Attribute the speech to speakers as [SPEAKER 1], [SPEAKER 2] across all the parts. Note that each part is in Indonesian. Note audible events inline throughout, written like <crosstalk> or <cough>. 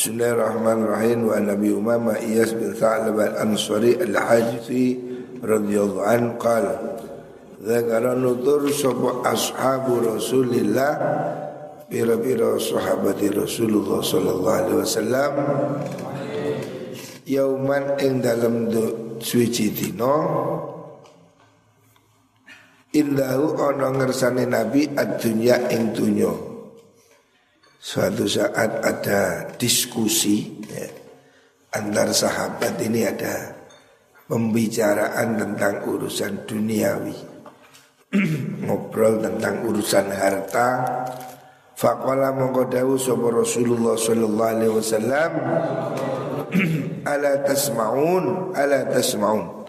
[SPEAKER 1] Bismillahirrahmanirrahim. Wa Nabi Umama Iyas bin Tha'lab al-Ansari al-Hajifi radhiyallahu anhu qala Zakara nutur sapa ashabu Rasulillah Bira-bira sahabati Rasulullah sallallahu alaihi wasallam Yauman ing dalam suci dino Indahu ono ngersane Nabi ad-dunya ing dunyo Suatu saat ada diskusi ya, antar sahabat ini ada pembicaraan tentang urusan duniawi, <clears throat> ngobrol tentang urusan harta. Fakola mengkodawu sopo Rasulullah Sallallahu Alaihi Wasallam. <clears throat> Ala tasmaun? Ala tasmaun.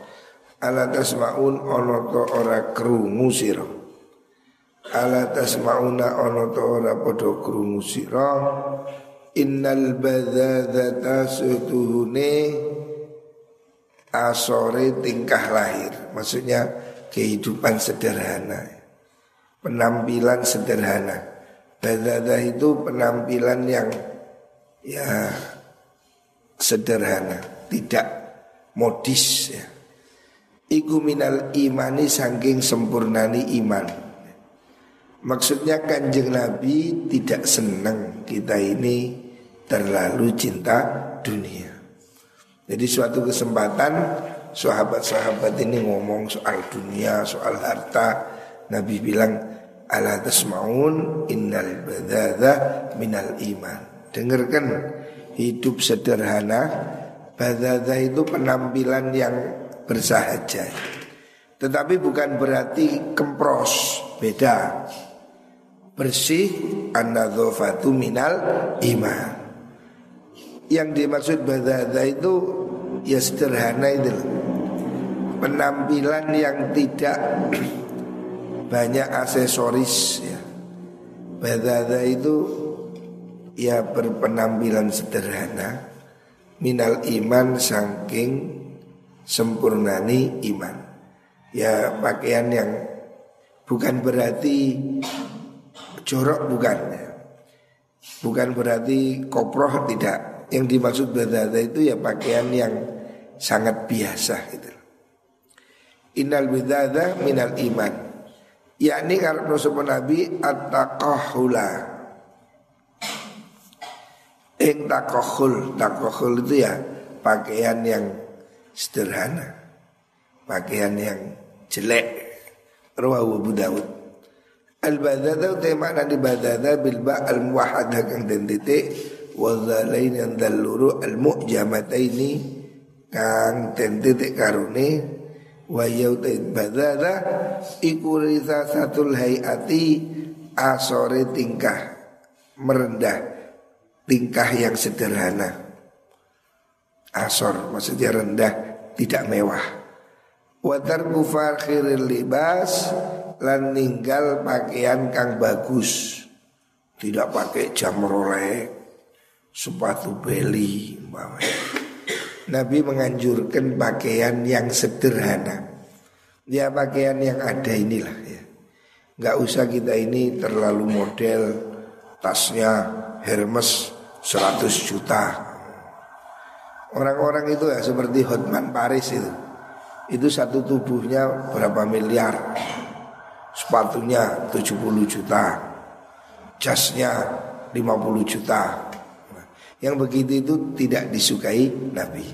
[SPEAKER 1] Ala tasmaun ono to ora krungu sira Ala tasma'una ono to ora podo krungu sira. Innal badzadzata sutuhune asore tingkah lahir. Maksudnya kehidupan sederhana. Penampilan sederhana. Badzadah itu penampilan yang ya sederhana. Tidak modis ya. Iku minal imani sangking sempurnani iman Maksudnya kanjeng Nabi tidak senang kita ini terlalu cinta dunia. Jadi suatu kesempatan sahabat-sahabat ini ngomong soal dunia, soal harta. Nabi bilang ala tasmaun innal badada minal iman. Dengarkan hidup sederhana. Badada itu penampilan yang bersahaja. Tetapi bukan berarti kempros, beda bersih an-nadzafatu minal iman. Yang dimaksud badada itu ya sederhana itu Penampilan yang tidak <clears throat> banyak aksesoris ya. Badada itu ya berpenampilan sederhana minal iman saking sempurnani iman. Ya pakaian yang bukan berarti jorok bukan? Bukan berarti koproh tidak. Yang dimaksud badada itu ya pakaian yang sangat biasa gitu. Innal bidada minal iman. Yakni kalau Rasul Nabi at-taqahula. Ing takohul Takohul itu ya pakaian yang sederhana. Pakaian yang jelek. Rawahu Abu Dawud Al badada utai makna di badada bil ba al muwahhadah kang den titik. Wa zalain yang daluru al mu'jamataini kang den titik karune wa yautai badada iku satul hayati asore tingkah merendah tingkah yang sederhana. Asor maksudnya rendah tidak mewah. Wa tarku fakhiril libas lan ninggal pakaian kang bagus. Tidak pakai jam Rolex, sepatu beli, Nabi menganjurkan pakaian yang sederhana. Ya pakaian yang ada inilah ya. Gak usah kita ini terlalu model tasnya Hermes 100 juta. Orang-orang itu ya seperti Hotman Paris itu. Itu satu tubuhnya berapa miliar sepatunya 70 juta, jasnya 50 juta. Yang begitu itu tidak disukai Nabi.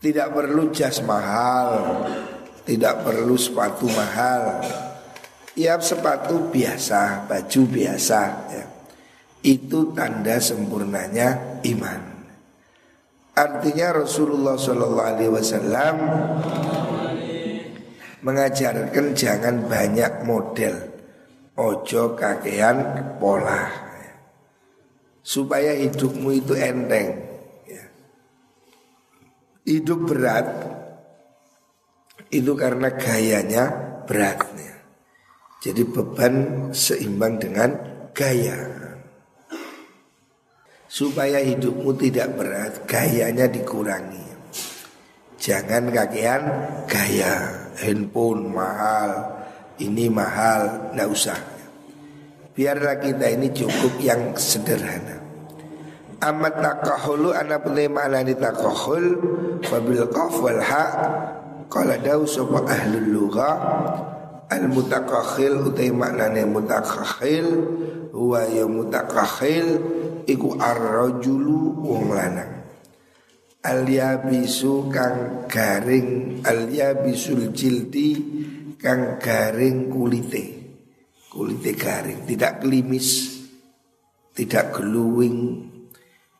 [SPEAKER 1] Tidak perlu jas mahal, tidak perlu sepatu mahal. Ya sepatu biasa, baju biasa ya. Itu tanda sempurnanya iman. Artinya Rasulullah Shallallahu Alaihi Wasallam mengajarkan jangan banyak model. Ojo kakean pola. Supaya hidupmu itu enteng. Ya. hidup berat itu karena gayanya berat. Ya. jadi beban seimbang dengan gaya. Supaya hidupmu tidak berat gayanya dikurangi. Jangan kakean gaya handphone mahal, ini mahal, nggak usah. Biarlah kita ini cukup yang sederhana. Amat takahulu anak mana di takahul Fabil qaf wal ha Kala daw sopa ahlul lugha Al mutakakhil utai maknane mutakakhil Huwa ya mutakakhil Iku ar-rajulu wong lanang Al yabisu kang garing Al yabisul jildi kang garing kulite. Kulite garing Tidak klimis Tidak glowing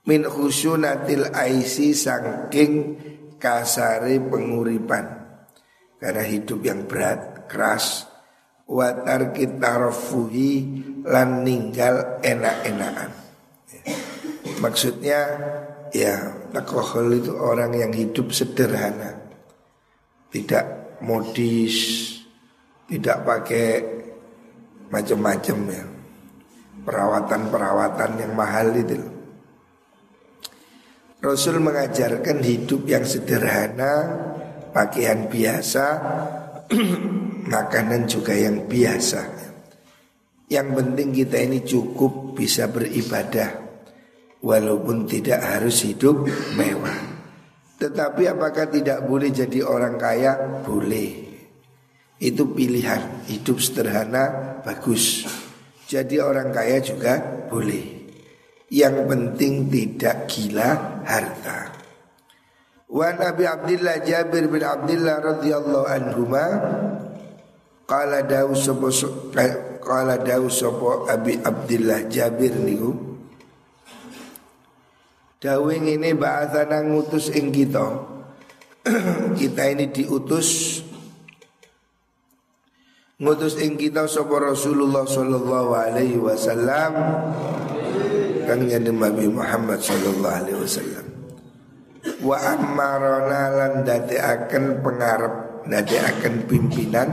[SPEAKER 1] min khusyunatil aisi sangking kasari penguripan. Karena hidup yang berat keras watar kita rofuhi lan ninggal enak-enakan. Ya. maksudnya ya takohol itu orang yang hidup sederhana. Tidak modis tidak pakai macam-macam ya. Perawatan-perawatan yang mahal itu Rasul mengajarkan hidup yang sederhana, pakaian biasa, <clears throat> makanan juga yang biasa. Yang penting kita ini cukup bisa beribadah walaupun tidak harus hidup mewah. Tetapi apakah tidak boleh jadi orang kaya? Boleh. Itu pilihan. Hidup sederhana bagus. Jadi orang kaya juga boleh. Yang penting tidak gila harta. Wa Nabi Abdullah Jabir bin Abdullah radhiyallahu anhuma qala dawu sapa qala dawu sapa Abi Abdullah Jabir niku Dawing ini bahasana ngutus ing kita <clears throat> Kita ini diutus Ngutus ing kita sapa Rasulullah sallallahu alaihi wasallam kang jadi Nabi Muhammad sallallahu alaihi wasallam. Wa amarona lan akan pengarep akan pimpinan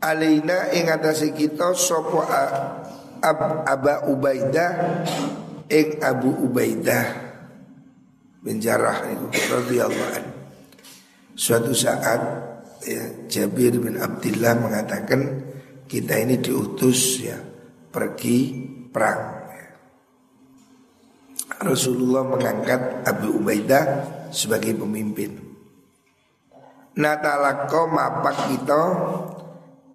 [SPEAKER 1] Alina ing atase kita sapa ab, Aba Ubaidah ing Abu Ubaidah bin Jarrah radhiyallahu an. Suatu saat ya, Jabir bin Abdullah mengatakan kita ini diutus ya pergi perang. Rasulullah mengangkat Abu Ubaidah sebagai pemimpin. Natalako mapak kita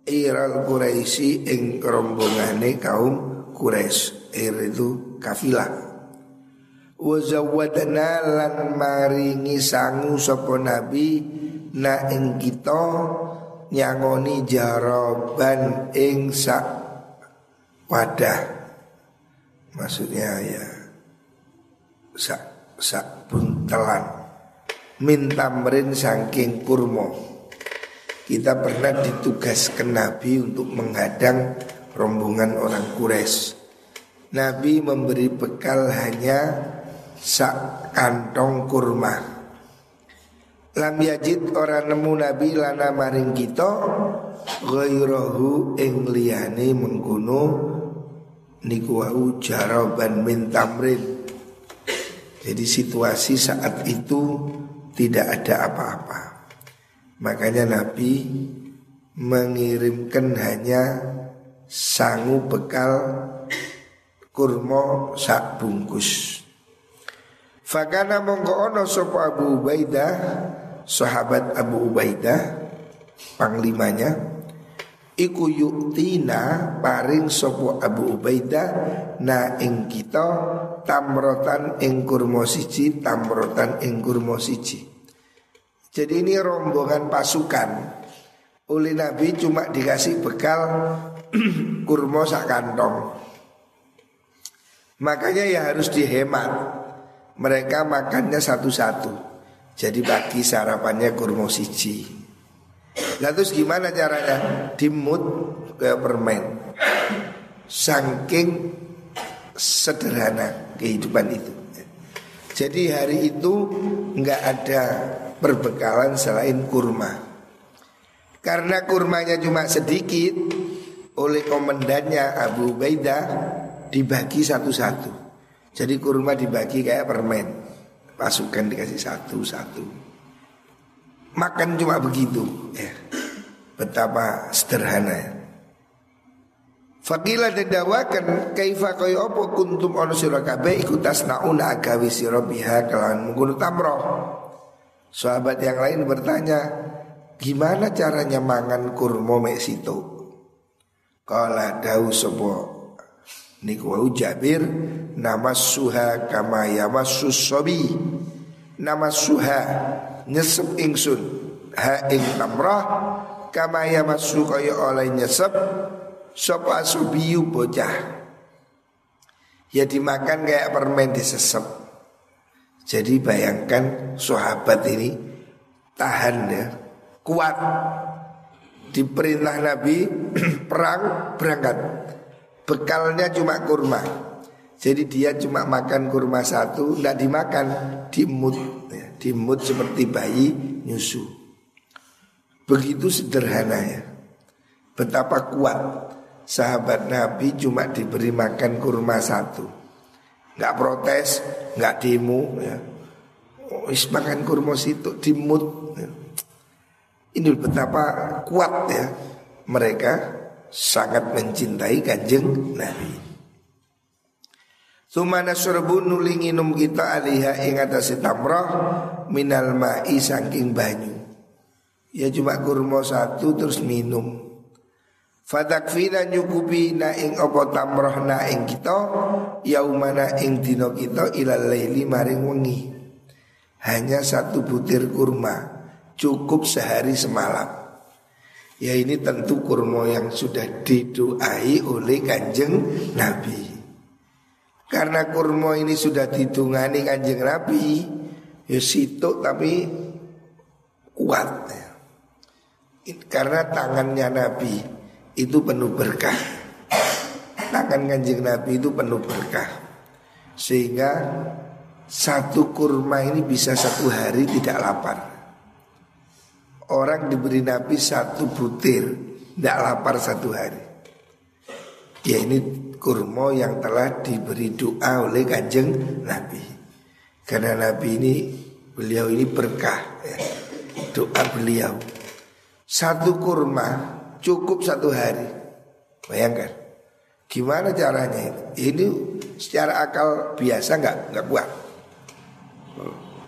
[SPEAKER 1] Iral Quraisy ing rombongane kaum Quraisy. Ir itu kafilah. Wa zawadna lan maringi sangu sapa nabi na ing kita nyangoni jaroban ing sak wadah. Maksudnya ya sak sak buntelan minta merin saking kurmo kita pernah ditugaskan Nabi untuk menghadang rombongan orang Quraisy. Nabi memberi bekal hanya sak kantong kurma. Lam yajid orang nemu Nabi lana maring kita Ghairahu ing liyane mengkono niku wau jaraban min tamrin jadi situasi saat itu tidak ada apa-apa. Makanya Nabi mengirimkan hanya sangu bekal kurma sak bungkus. Fakana mongko ono sopo Abu Ubaidah, sahabat Abu Ubaidah, panglimanya, Iku yuktina paring sopo Abu Ubaidah na ing kita tamrotan ing kurma siji tamrotan ing kurma siji. Jadi ini rombongan pasukan. Oleh Nabi cuma dikasih bekal <clears throat> kurma sak kantong. Makanya ya harus dihemat. Mereka makannya satu-satu. Jadi bagi sarapannya kurma siji. Nah terus gimana caranya? Dimut kayak permen. Saking sederhana kehidupan itu. Jadi hari itu nggak ada perbekalan selain kurma. Karena kurmanya cuma sedikit, oleh komandannya Abu Ubaidah dibagi satu-satu. Jadi kurma dibagi kayak permen. Pasukan dikasih satu-satu. Makan cuma begitu ya. Betapa sederhana ya. Fakila dan dawakan kaifa kaya apa kuntum ono sira kabeh iku tasnauna agawi sira biha kelawan tamroh. Sahabat yang lain bertanya, gimana caranya mangan kurma mek situ? Kala sapa niku wau Jabir nama suha kama yamassus sabi. Nama suha nyesep ingsun ha ing tamrah kama yamassu kaya oleh nyesep Sopo asubiyu bocah. Ya dimakan kayak permen disesep. Jadi bayangkan sahabat ini Tahan ya Kuat. Diperintah Nabi <clears throat> Perang berangkat Bekalnya cuma kurma. Jadi dia cuma makan kurma satu Tidak dimakan Dimut. Ya. Dimut seperti bayi nyusu. Begitu sederhana ya. Betapa kuat sahabat Nabi cuma diberi makan kurma satu. Nggak protes nggak demo ya. Oh, makan kurma situ dimut ya. ini betapa kuat ya mereka sangat mencintai kanjeng Nabi Sumana surbu nulingi num kita aliha ing atas tamroh minal ma'i saking banyu. Ya cuma kurma satu terus minum. Fatakfina nyukupi na ing opo tamroh na ing kita Yaumana ing dino kita ilal laili maring wengi Hanya satu butir kurma Cukup sehari semalam Ya ini tentu kurma yang sudah didoai oleh kanjeng Nabi Karena kurma ini sudah didungani kanjeng Nabi Ya situ tapi kuat Karena tangannya Nabi itu penuh berkah. Tangan kanjeng Nabi itu penuh berkah. Sehingga satu kurma ini bisa satu hari tidak lapar. Orang diberi Nabi satu butir, tidak lapar satu hari. Ya ini kurma yang telah diberi doa oleh kanjeng Nabi. Karena Nabi ini beliau ini berkah ya. Doa beliau Satu kurma cukup satu hari. Bayangkan, gimana caranya itu? Ini secara akal biasa nggak nggak kuat.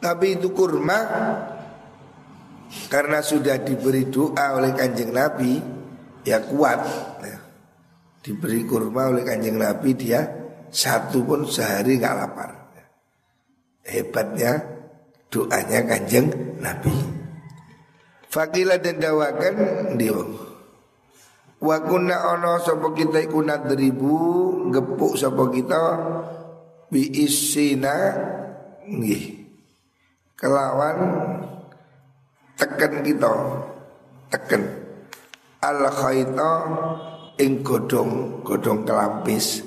[SPEAKER 1] Tapi itu kurma karena sudah diberi doa oleh kanjeng Nabi ya kuat. Ya. Diberi kurma oleh kanjeng Nabi dia satu pun sehari nggak lapar. Hebatnya doanya kanjeng Nabi. Fakila dan dawakan dia Wa kunna ono sapa kita iku nadribu gepuk sapa kita bi nggih. Kelawan teken kita. Teken al khaita ing godong godong kelampis.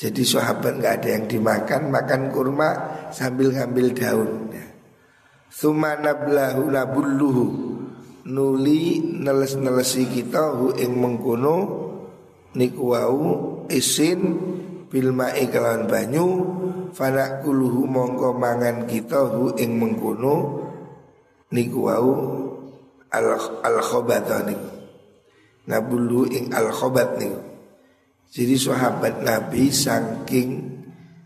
[SPEAKER 1] Jadi sahabat nggak ada yang dimakan, makan kurma sambil ngambil daun. Suma nablahu nabulluhu. Nuli neles-nelesi kita hu ing mengkono. Niku wau isin bil ma'i kelawan banyu. Fana kuluhu mongko mangan kita hu ing mengkono niku wau al al khobat niku nabulu ing al khobat niku jadi sahabat Nabi saking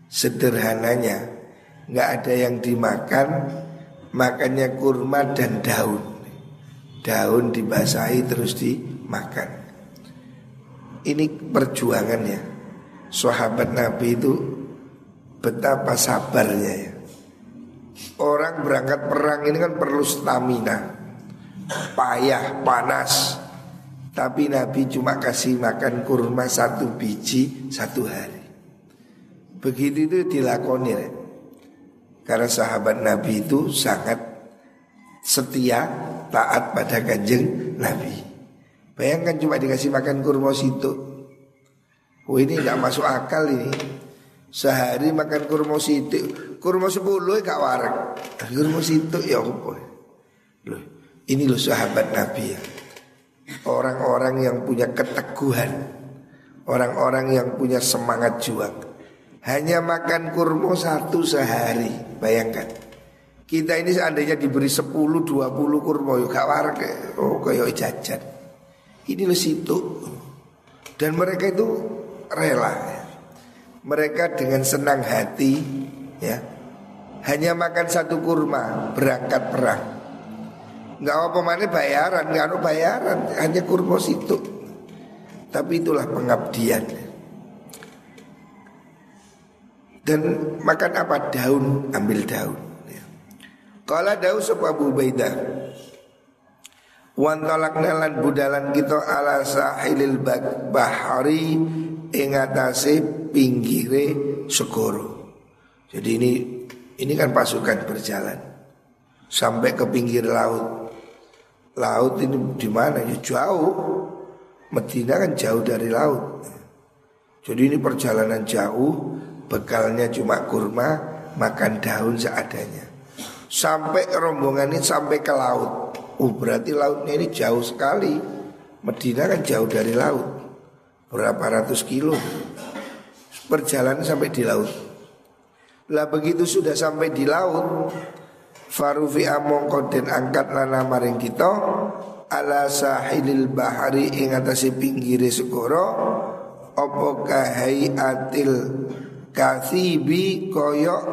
[SPEAKER 1] sederhananya nggak ada yang dimakan makannya kurma dan daun daun dibasahi terus dimakan. Ini perjuangan ya. Sahabat Nabi itu betapa sabarnya ya. Orang berangkat perang ini kan perlu stamina. Payah, panas. Tapi Nabi cuma kasih makan kurma satu biji satu hari. Begitu itu dilakoni. Karena sahabat Nabi itu sangat setia taat pada kanjeng Nabi. Bayangkan cuma dikasih makan kurma situ. Oh ini nggak masuk akal ini. Sehari makan kurma situ, kurma sepuluh gak warak. Kurma situ ya apa? Loh, ini loh sahabat Nabi ya. Orang-orang yang punya keteguhan, orang-orang yang punya semangat juang. Hanya makan kurma satu sehari, bayangkan. Kita ini seandainya diberi 10 20 kurma yo gak warke. Oh kaya jajan. Ini lo situ. Dan mereka itu rela ya. Mereka dengan senang hati ya hanya makan satu kurma berangkat perang. Enggak apa mana bayaran, enggak ada bayaran, hanya kurma situ. Tapi itulah pengabdian. Dan makan apa? Daun, ambil daun. Kala daun sebab Abu Baidah Wan tolak nalan budalan kita ala sahilil bahari ingatasi pinggire segoro. Jadi ini ini kan pasukan berjalan sampai ke pinggir laut. Laut ini di mana? Ya jauh. Medina kan jauh dari laut. Jadi ini perjalanan jauh, bekalnya cuma kurma, makan daun seadanya. Sampai rombongan ini sampai ke laut. Oh berarti lautnya ini jauh sekali Medina kan jauh dari laut Berapa ratus kilo? Perjalanan sampai di laut. Lah begitu sudah sampai di laut Farufi amongko den angkat lana maring kita Ala sahilil bahari ingatasi pinggiri segoro Opo kahai atil kathibi koyok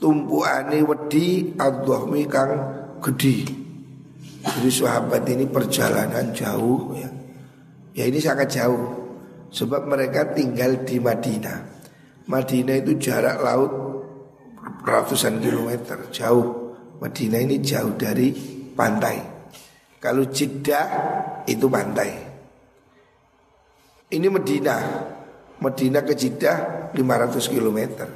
[SPEAKER 1] tumpuane wedi adhmi kang gedhi. Jadi sahabat ini perjalanan jauh ya. Ya ini sangat jauh. Sebab mereka tinggal di Madinah. Madinah itu jarak laut ratusan kilometer. Jauh. Madinah ini jauh dari pantai. Kalau Jeddah itu pantai. Ini Madinah Madinah ke Jeddah 500 kilometer.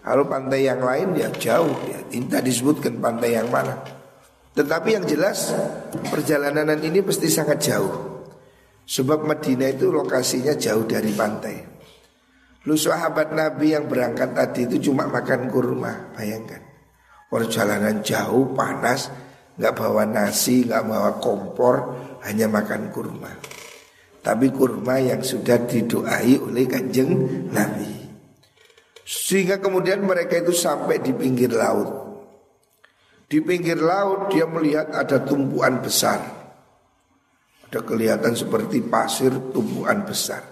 [SPEAKER 1] Kalau pantai yang lain ya jauh. Ya. Tadi disebutkan pantai yang mana. Tetapi yang jelas perjalanan ini pasti sangat jauh. Sebab Madinah itu lokasinya jauh dari pantai. Lu sahabat Nabi yang berangkat tadi itu cuma makan kurma, bayangkan. Perjalanan jauh, panas, nggak bawa nasi, nggak bawa kompor, hanya makan kurma. Tapi kurma yang sudah didoai oleh kanjeng Nabi. Sehingga kemudian mereka itu sampai di pinggir laut. Di pinggir laut dia melihat ada tumpuan besar. Ada kelihatan seperti pasir tumpuan besar.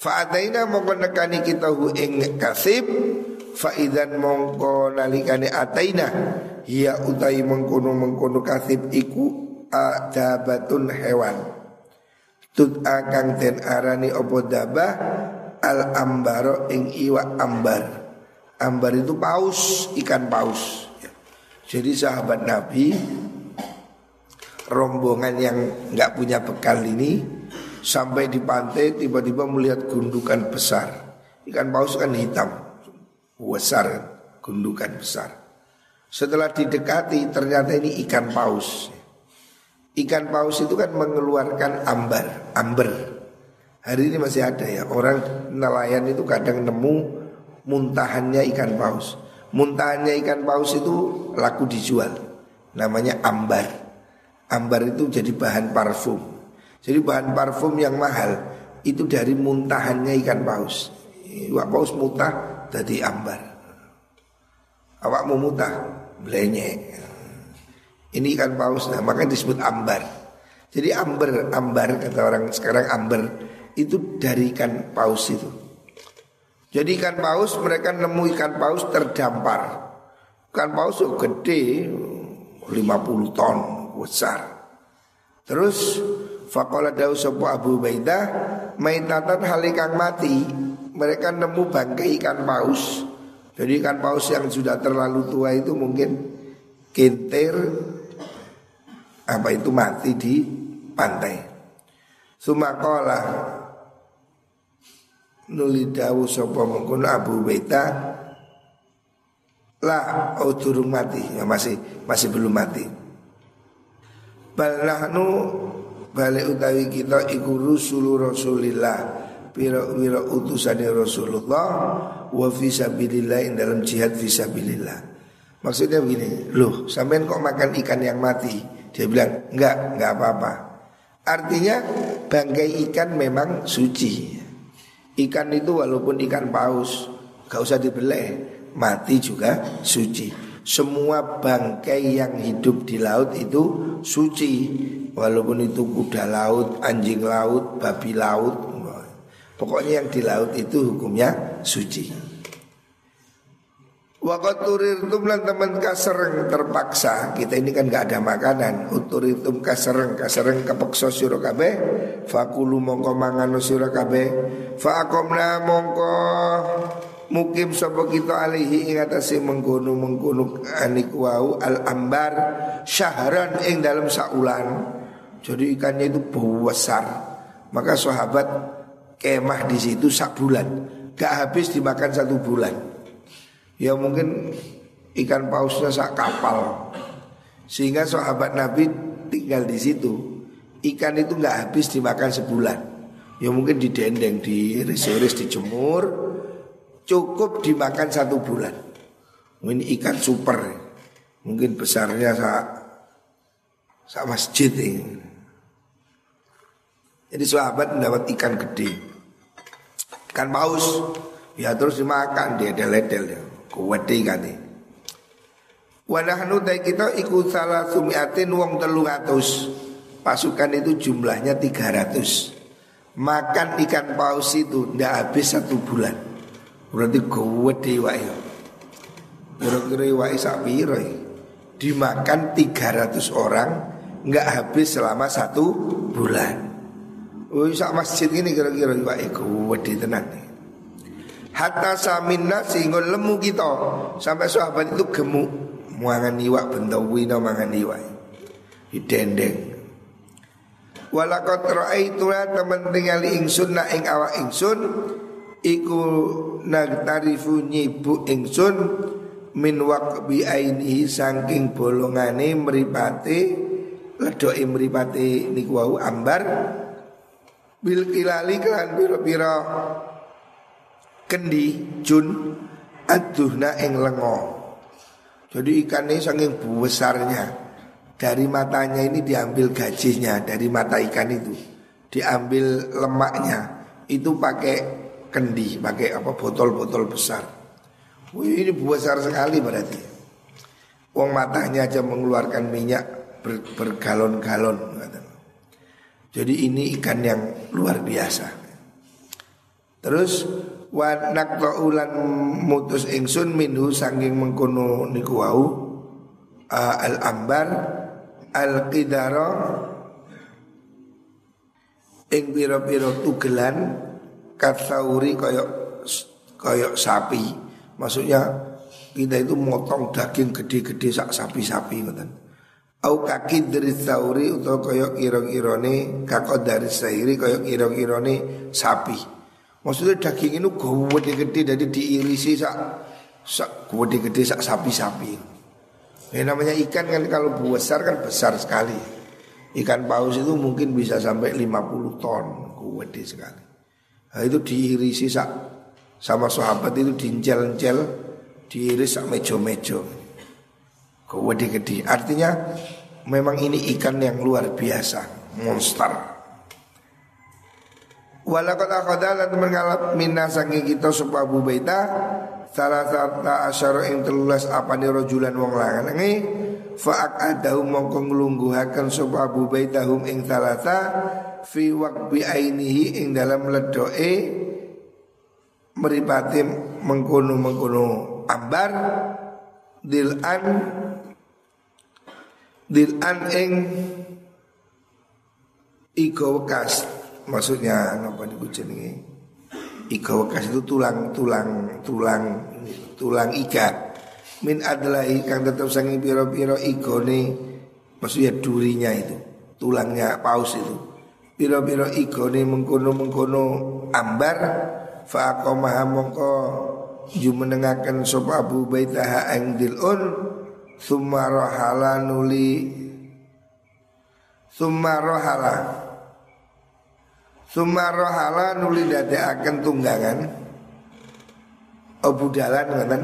[SPEAKER 1] Fa'ataina mongko nekani kita hu ing kasib Fa'idan mongko nalikani ataina. Hiya utai mengkono mengkono kasib iku Adabatun hewan. Tut akang ten arani opo dabah? Al ambaro ing iwa ambar. Ambar itu paus, ikan paus. Jadi sahabat Nabi rombongan yang nggak punya bekal ini sampai di pantai tiba-tiba melihat gundukan besar. Ikan paus kan hitam, besar gundukan besar. Setelah didekati ternyata ini ikan paus. Ikan paus itu kan mengeluarkan ambar, amber. Hari ini masih ada ya orang nelayan itu kadang nemu muntahannya ikan paus. Muntahannya ikan paus itu laku dijual Namanya ambar Ambar itu jadi bahan parfum. Jadi bahan parfum yang mahal Itu dari muntahannya ikan paus. Ikan paus mutah jadi ambar. Awak mau mutah Belenyek Ini ikan paus nah makanya disebut ambar. Jadi amber, ambar kata orang sekarang amber Itu dari ikan paus itu. Jadi ikan paus mereka nemu ikan paus terdampar. Ikan paus itu gede 50 ton besar. Terus Fakola dawu sopo Abu Baidah Maitatan halikang mati. Mereka nemu bangkai ikan paus. Jadi ikan paus yang sudah terlalu tua itu mungkin Kintir Apa itu mati di pantai. Sumakola nuli dawu sapa mengkono Abu Baita lah oh durung mati. Ya masih masih belum mati bal nahnu balik utawi kita iku rusulu rasulillah pira pira utusane Rasulullah wa fi sabilillah dalam jihad fi sabilillah. Maksudnya begini loh sampean kok makan ikan yang mati? Dia bilang enggak enggak apa-apa. Artinya bangkai ikan memang suci. Ikan itu walaupun ikan paus Gak usah dibeleh Mati juga suci semua bangkai yang hidup di laut itu suci. Walaupun itu kuda laut, anjing laut, babi laut. Pokoknya yang di laut itu hukumnya suci. Wakat turirtum lan teman kasereng terpaksa. Kita ini kan gak ada makanan. Uturitum kasereng Kasereng kepekso siro kabe Fakulu mongko mangano siro kabe Faakomna mongko Mukim sopo kita alihi ingatasi mengkono mengkono anik wau al ambar syahran ing dalam saulan. Jadi ikannya itu besar. Maka sahabat kemah di situ sak bulan. Gak habis dimakan satu bulan. Ya mungkin ikan pausnya sak kapal. Sehingga sahabat Nabi tinggal di situ. Ikan itu nggak habis dimakan sebulan. Ya mungkin didendeng, diiris-iris, dijemur Cukup dimakan satu bulan. Ini ikan super Mungkin besarnya sak, sak masjid ini. Jadi sahabat mendapat ikan gede. Ikan paus Ya terus dimakan dia deledel ya Kuwedi kali. Wa nahnu kita ikut salah sumiatin wong telu atus. Pasukan itu jumlahnya 300 Makan ikan paus itu tidak habis satu bulan Berarti gede wae Kira-kira wae sapiro Dimakan 300 orang nggak habis selama satu bulan. Oh, sak masjid ini kira-kira wae gede tenan nih. Hatta saminna sehingga lemu kita. Sampai sahabat itu gemuk. Muangan iwak bentawina mangan iwak. Dendeng Walakot ra'aitulah teman tinggal ingsun na ing awak ingsun Iku nagtarifu nyibu ingsun Min waqbi ainihi sangking bolongane meripati Ledoi meripati niku wau ambar Bil kilali kelan pira-pira kendi jun aduhna ing lengo. Jadi ikan ini saking besarnya dari matanya ini diambil gajinya dari mata ikan itu diambil lemaknya itu pakai kendi pakai apa botol-botol besar. Wih, ini besar sekali berarti. Uang matanya aja mengeluarkan minyak ber, bergalon-galon. Jadi ini ikan yang luar biasa. Terus wa ulan mutus ingsun minhu sanging mengkono niku wau uh, al ambar al qidara ing pira-pira tugelan katsauri koyok koyok sapi maksudnya kita itu motong daging gede-gede sak sapi-sapi ngoten au kaki dari sauri atau koyok kira-kirane kakot dari sairi koyok kira-kirane sapi Maksudnya daging itu gede-gede dari diirisi sak sak gede-gede sak sapi-sapi. Ya namanya ikan kan kalau besar kan besar sekali. Ikan paus itu mungkin bisa sampai 50 ton, gede sekali. Nah, itu diirisi sak sama sahabat itu dincel-encel, diiris sak mejo-mejo. Gede-gede. Artinya memang ini ikan yang luar biasa, monster. Walakot akhoda lan mengalap minna saking kita supaya Abu Salah satu asyara yang telulas apa nih rojulan wong langan ini Fa'ak adahu mongko ngelungguhakan supaya Abu Baita hum ing salasa Fi wakbi ainihi ing dalam ledoe Meripati mengkono-mengkono ambar Dil'an Dil'an ing Iko wekas. Maksudnya apa niku jenenge? Iga wekas itu tulang tulang tulang iga min adalah ikan tetap sangi piro igone maksudnya durinya itu tulangnya paus itu piro piro igone mengkono mengkono ambar fa maha mongko jumenengaken sop Abu Baitah ing dilun rohala nuli summa rohala Sumarohala nuli akan tunggangan. Oh budalan ngoten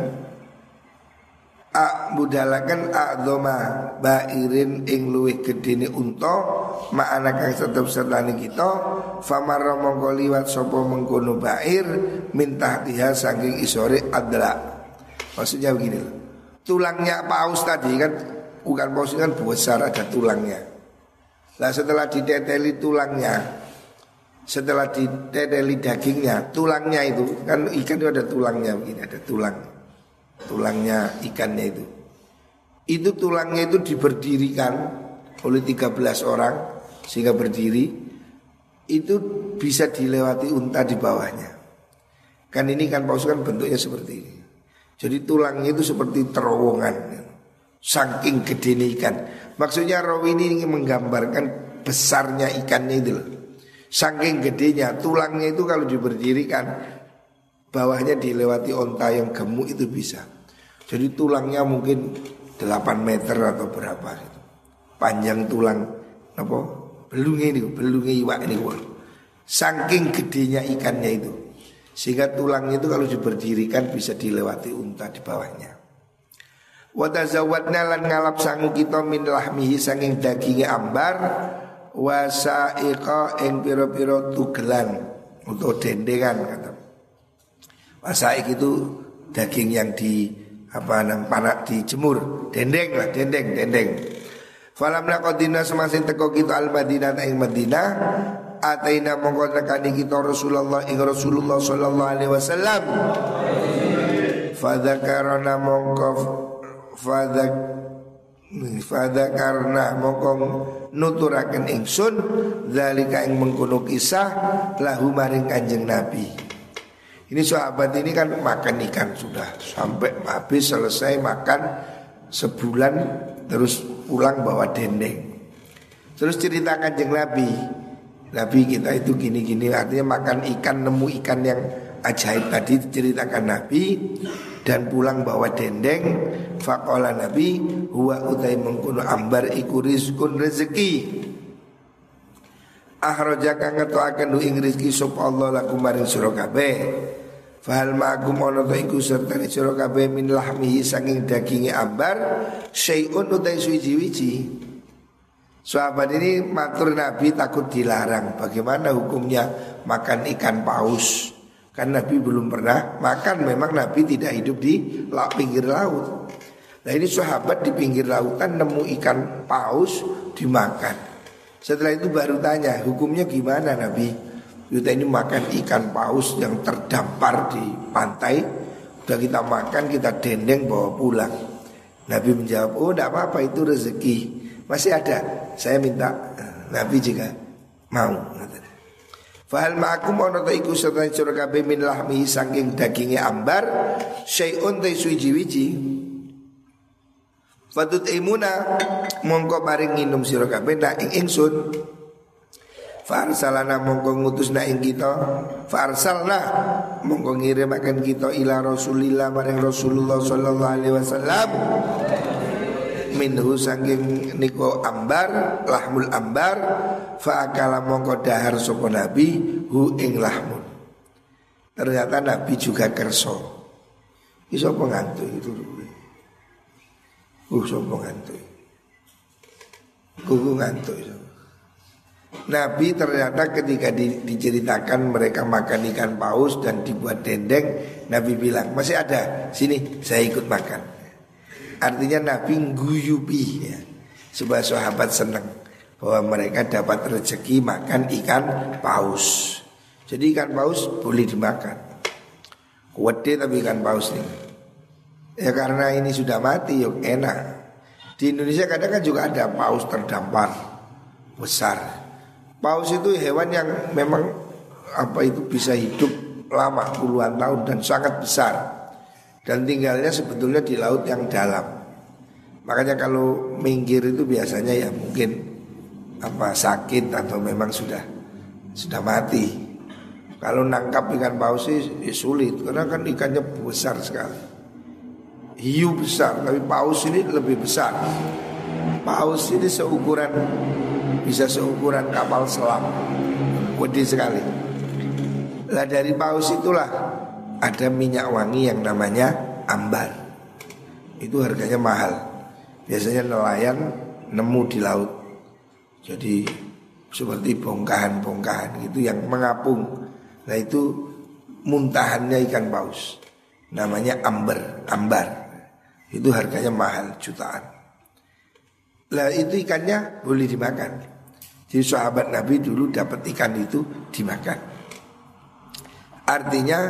[SPEAKER 1] A budalakan a'doma bairin ing luwih gedene unta ma'ana kang tetep sertane kita famarra mongko liwat sapa mengkono bair min tahtiha saking isore adla maksudnya begini tulangnya paus tadi kan bukan paus kan besar ada tulangnya. Lah setelah diteteli tulangnya, setelah diteteli dagingnya, tulangnya itu kan ikan itu ada tulangnya begini, ada tulang. Tulangnya ikannya itu. Itu tulangnya itu diberdirikan oleh 13 orang sehingga berdiri itu bisa dilewati unta di bawahnya. Kan ini kan paus kan bentuknya seperti ini. Jadi tulangnya itu seperti terowongan. Saking gede ikan. Maksudnya rawi ini ingin menggambarkan besarnya ikannya itu loh. Saking gedenya tulangnya itu kalau diberdirikan bawahnya dilewati onta yang gemuk itu bisa. Jadi tulangnya mungkin 8 meter atau berapa. Panjang tulang apa? Belungnya ini, belungnya iwak ini. Saking gedenya ikannya itu. Sehingga tulangnya itu kalau diberdirikan bisa dilewati unta di bawahnya. Wa tazawwadna lan ngalap sangu kita min lahmihi sanging dagingnya ambar wa sa'iqa ing pira-pira tugelan untuk dendengan kata. Wasaik itu daging yang di apa nam panak dijemur, dendeng lah, dendeng, dendeng. Falam laqadina semasin teko kita al Madinah ing Madinah. Ataina mongko nekani kita Rasulullah ing Rasulullah sallallahu alaihi wasallam. Fadzakarana mongko fadak Fada karena mokong nuturaken ingsun. Zalika ing mengkono kisah Lahu maring kanjeng Nabi. Ini sahabat ini kan makan ikan sudah Sampai habis selesai makan Sebulan Terus pulang bawa dendeng. Terus cerita kanjeng Nabi. Nabi kita itu gini-gini Artinya makan ikan nemu ikan yang ajaib tadi Ceritakan Nabi dan pulang bawa dendeng. Faqala nabi huwa utai mengkuno ambar iku rizkun rezeki. Ahrajaka ngetoaken du ing rezeki sop Allah laku maring sira kabeh fahal ma'akum ono to iku serta ni sira kabeh min lahmihi sanging daginge ambar syai'un utai suwiji-wiji Sahabat ini matur Nabi takut dilarang. Bagaimana hukumnya makan ikan paus? Kan Nabi belum pernah makan Memang Nabi tidak hidup di pinggir laut. Nah ini sahabat di pinggir lautan nemu ikan paus dimakan. Setelah itu baru tanya hukumnya gimana Nabi Kita ini makan ikan paus yang terdampar di pantai. Udah kita makan kita dendeng bawa pulang. Nabi menjawab oh tidak apa-apa itu rezeki. Masih ada? Saya minta Nabi juga mau. Fahal ma'akum ono ta iku serta sira kabeh min lahmi saking dagingnya ambar syai'un ta suwiji-wiji Fatut imuna mongko maring nginum sira nak ing ingsun Farsalana mongko ngutus ing kita. Farsalna mongko ngirimaken kita ila Rasulillah maring Rasulullah sallallahu alaihi wasallam. Minhu saking niko ambar lahmul ambar fa akala mongko dahar sapa nabi hu ing lahmun. Ternyata nabi juga kerso iso pengantuk itu uh so pengantuk kuku ngantuk? Iso Nabi ternyata ketika di, diceritakan mereka makan ikan paus dan dibuat dendeng Nabi bilang masih ada sini saya ikut makan Artinya Nabi guyubi ya. Sebuah sahabat senang bahwa mereka dapat rezeki makan ikan paus. Jadi ikan paus boleh dimakan. Kuwede tapi ikan paus nih. Ya karena ini sudah mati yuk enak. Di Indonesia kadang kan juga ada paus terdampar besar. Paus itu hewan yang memang apa itu bisa hidup lama puluhan tahun dan sangat besar dan tinggalnya sebetulnya di laut yang dalam. Makanya kalau minggir itu biasanya ya mungkin apa sakit atau memang sudah sudah mati. Kalau nangkap ikan paus ya sulit karena kan ikannya besar sekali. Hiu besar, tapi paus ini lebih besar. Paus ini seukuran bisa seukuran kapal selam, gede sekali. Lah dari paus itulah ada minyak wangi yang namanya ambar. Itu harganya mahal. Biasanya nelayan nemu di laut. Jadi seperti bongkahan-bongkahan gitu yang mengapung. Nah itu muntahannya ikan paus. Namanya amber, ambar. Itu harganya mahal jutaan. Lah itu ikannya boleh dimakan. Jadi sahabat Nabi dulu dapat ikan itu dimakan. Artinya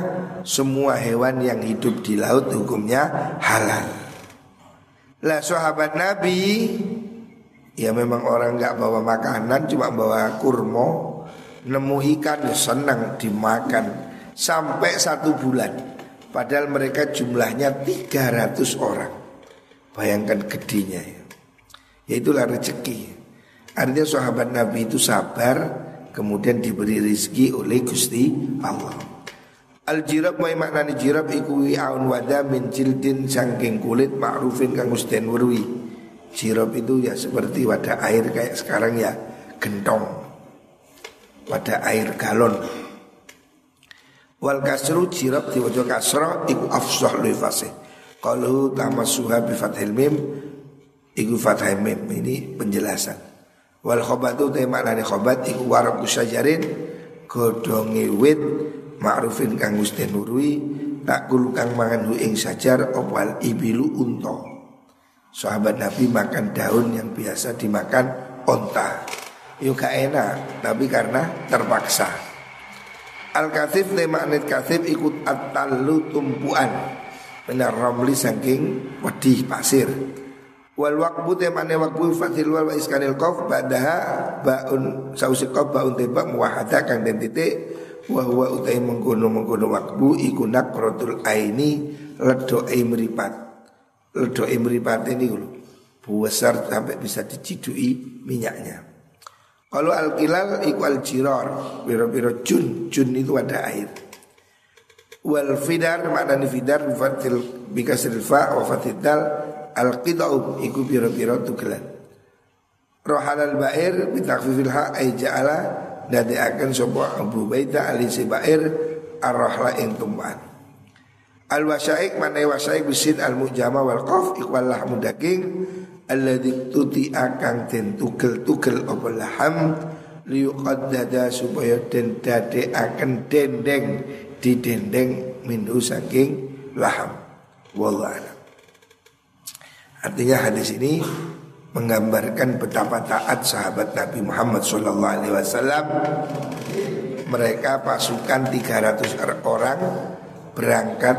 [SPEAKER 1] semua hewan yang hidup di laut hukumnya halal. Lah sahabat Nabi ya memang orang nggak bawa makanan cuma bawa kurma. Nemu ikan ya senang dimakan. Sampai satu bulan. Padahal mereka jumlahnya 300 orang. Bayangkan gedenya ya. Ya itulah rezeki artinya sahabat Nabi itu sabar kemudian diberi rezeki oleh Gusti Allah. Al jirab mai maknani jirab iku wi'aun wada min jildin sangking kulit ma'rufin kang den werwi Sirop itu ya seperti wadah air kayak sekarang ya gentong. Wadah air galon. Wal kasru jirop diwajah kasro Iku afsah lu fasih. Kalau tamasuha bifathil mim. Iku fathil mim Ini penjelasan Wal khobatu te maknani khobat Iku waraku sajarin Godongi wit Ma'rufin kang mustin nurui Tak kang mangan hu ing sajar Opal ibilu unto Sahabat Nabi makan daun yang biasa dimakan onta. Yuk gak enak, tapi karena terpaksa. Al kathif te maknit kathif ikut atalu tumpuan. Benar romli saking wedih pasir. Wal wakbu te makne wakbu fatil wal iskanil kof badaha baun sausi kof baun tebak muwahada kang den titik wa huwa utai mengkono mengkono wakbu iku nakrotul aini ledo ai meripat Ledo imripat ini dulu Besar sampai bisa dicidui minyaknya. Kalau al-kilal iku al-jiror Biro-biro jun Jun itu ada air. Wal fidar maknani fidar Fatil bikasril fa wa fatidal Al-qidau iku biro-biro tugelan Rohalal bair Bitakfifil ha ay ja'ala akan sebuah Abu Baita alisi bair Ar-rahla ing tumbuhan Al wasyaik mana wasyaik bisin al mujama wal qaf ikwal lahmu daging alladzi tuti akang den tugel-tugel apa laham liyuqaddada supaya den akan dendeng di dendeng minhu saking laham. Wallahu Artinya hadis ini menggambarkan betapa taat sahabat Nabi Muhammad Sallallahu Alaihi Wasallam. Mereka pasukan 300 orang berangkat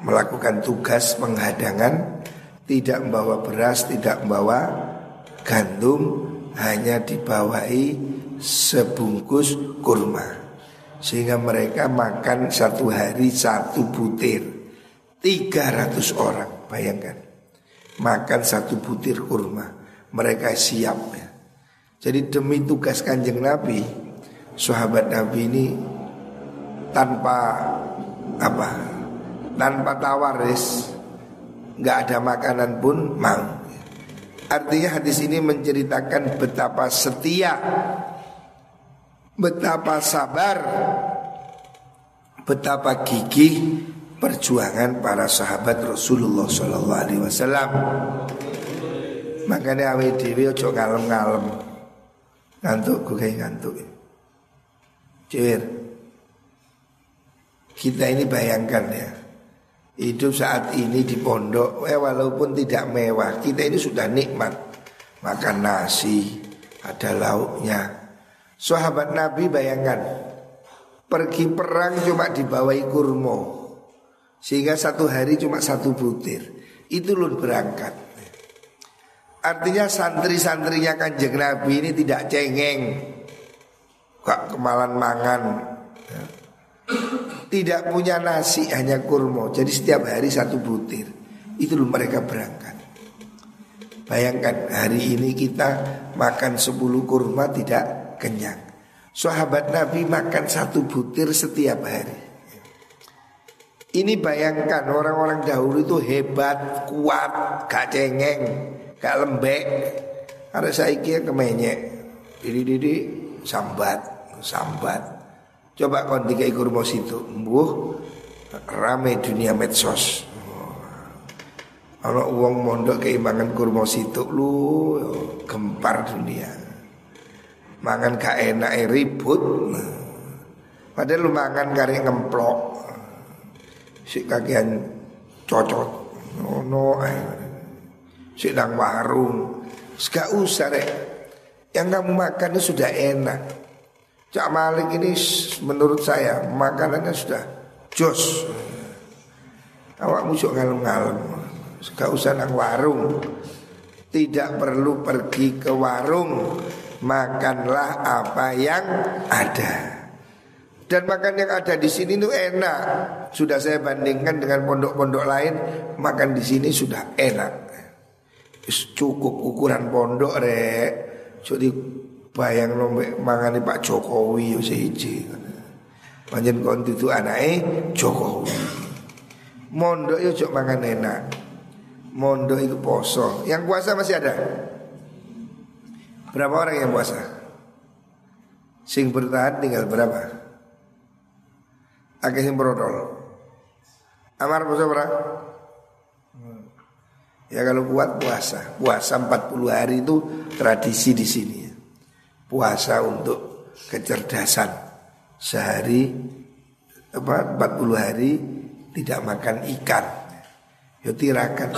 [SPEAKER 1] melakukan tugas penghadangan tidak membawa beras, tidak membawa gandum, hanya dibawahi sebungkus kurma. Sehingga mereka makan satu hari satu butir 300 orang, bayangkan Makan satu butir kurma Mereka siap ya. Jadi demi tugas kanjeng Nabi Sahabat Nabi ini Tanpa apa tanpa tawaris nggak ada makanan pun mau. Artinya hadis ini menceritakan betapa setia, betapa sabar, betapa gigih perjuangan para sahabat Rasulullah Shallallahu Alaihi Wasallam. Makanya awi dewi ojo ngalem-ngalem. Ngantuk gue kayak ngantuk. Cewir, kita ini bayangkan ya Hidup saat ini di pondok eh, Walaupun tidak mewah Kita ini sudah nikmat. Makan nasi Ada lauknya. Sahabat Nabi bayangkan Pergi perang cuma dibawai kurma Sehingga satu hari cuma satu butir. Itu loh berangkat. Artinya santri-santrinya kanjeng Nabi ini tidak cengeng. Gak kemalan mangan. Tidak punya nasi hanya kurma. Jadi setiap hari satu butir. Itu loh mereka berangkat. Bayangkan hari ini kita makan sepuluh kurma tidak kenyang. Sahabat Nabi makan satu butir setiap hari ini bayangkan orang-orang dahulu itu hebat, kuat, gak cengeng, gak lembek. Ada saya kira kemenyek, didi-didi sambat, sambat. Coba kon tiga kurma situ, mbuh rame dunia medsos. Kalau uang mondok keimbangan kurma situ lu gempar dunia. Mangan gak enak ribut. Padahal lu mangan kari ngemplok. Si kakian cocot. No, no, sedang warung. Gak usah rek. Yang kamu makan itu sudah enak. Cak Malik ini menurut saya makanannya sudah jos. Awak musuh ngalem-ngalem. Gak usah nang warung. Tidak perlu pergi ke warung. Makanlah apa yang ada. Dan makan yang ada di sini itu enak. Sudah saya bandingkan dengan pondok-pondok lain, makan di sini sudah enak. Cukup ukuran pondok rek. Jadi bayang lombek mangani Pak Jokowi yo siji. Panjen kon itu anake Jokowi. Mondok yo cok mangan enak. Mondok itu poso. Yang puasa masih ada? Berapa orang yang puasa? Sing bertahan tinggal berapa? Akeh sing brodol. Amar puasa berapa? Ya kalau kuat puasa, puasa 40 hari itu tradisi di sini. Puasa untuk kecerdasan. Sehari apa 40 hari tidak makan ikan. Ya tirakat.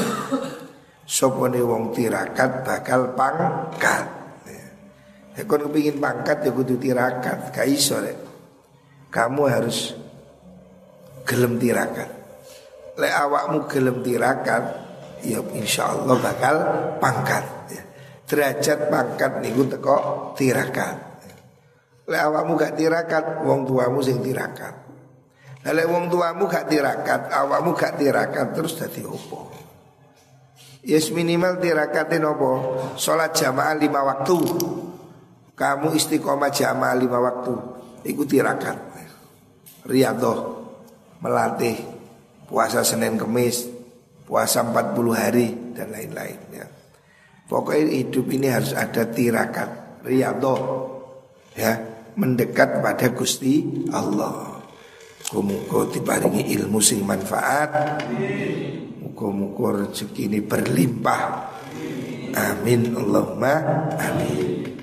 [SPEAKER 1] Sopone wong tirakat bakal pangkat. Ya kon kepingin pangkat ya kudu tirakat, gak iso Kamu harus gelem tirakat. Le awakmu gelem tirakat, ya insya Allah bakal pangkat. Ya. Derajat pangkat niku teko tirakat. Le awakmu gak tirakat, wong tuamu sing tirakat. Lah wong tuamu gak tirakat, awakmu gak tirakat terus dadi opo? Yes minimal tirakatin opo? Sholat jamaah lima waktu. Kamu istiqomah jamaah lima waktu. Iku tirakat. Riyadhah melatih puasa Senin Kemis, puasa 40 hari dan lain-lain ya. Pokoknya hidup ini harus ada tirakat riyadhah ya, mendekat pada Gusti Allah. Muga-muga diparingi ilmu sing manfaat. Muga-muga rezeki ini berlimpah. Amin Allahumma amin.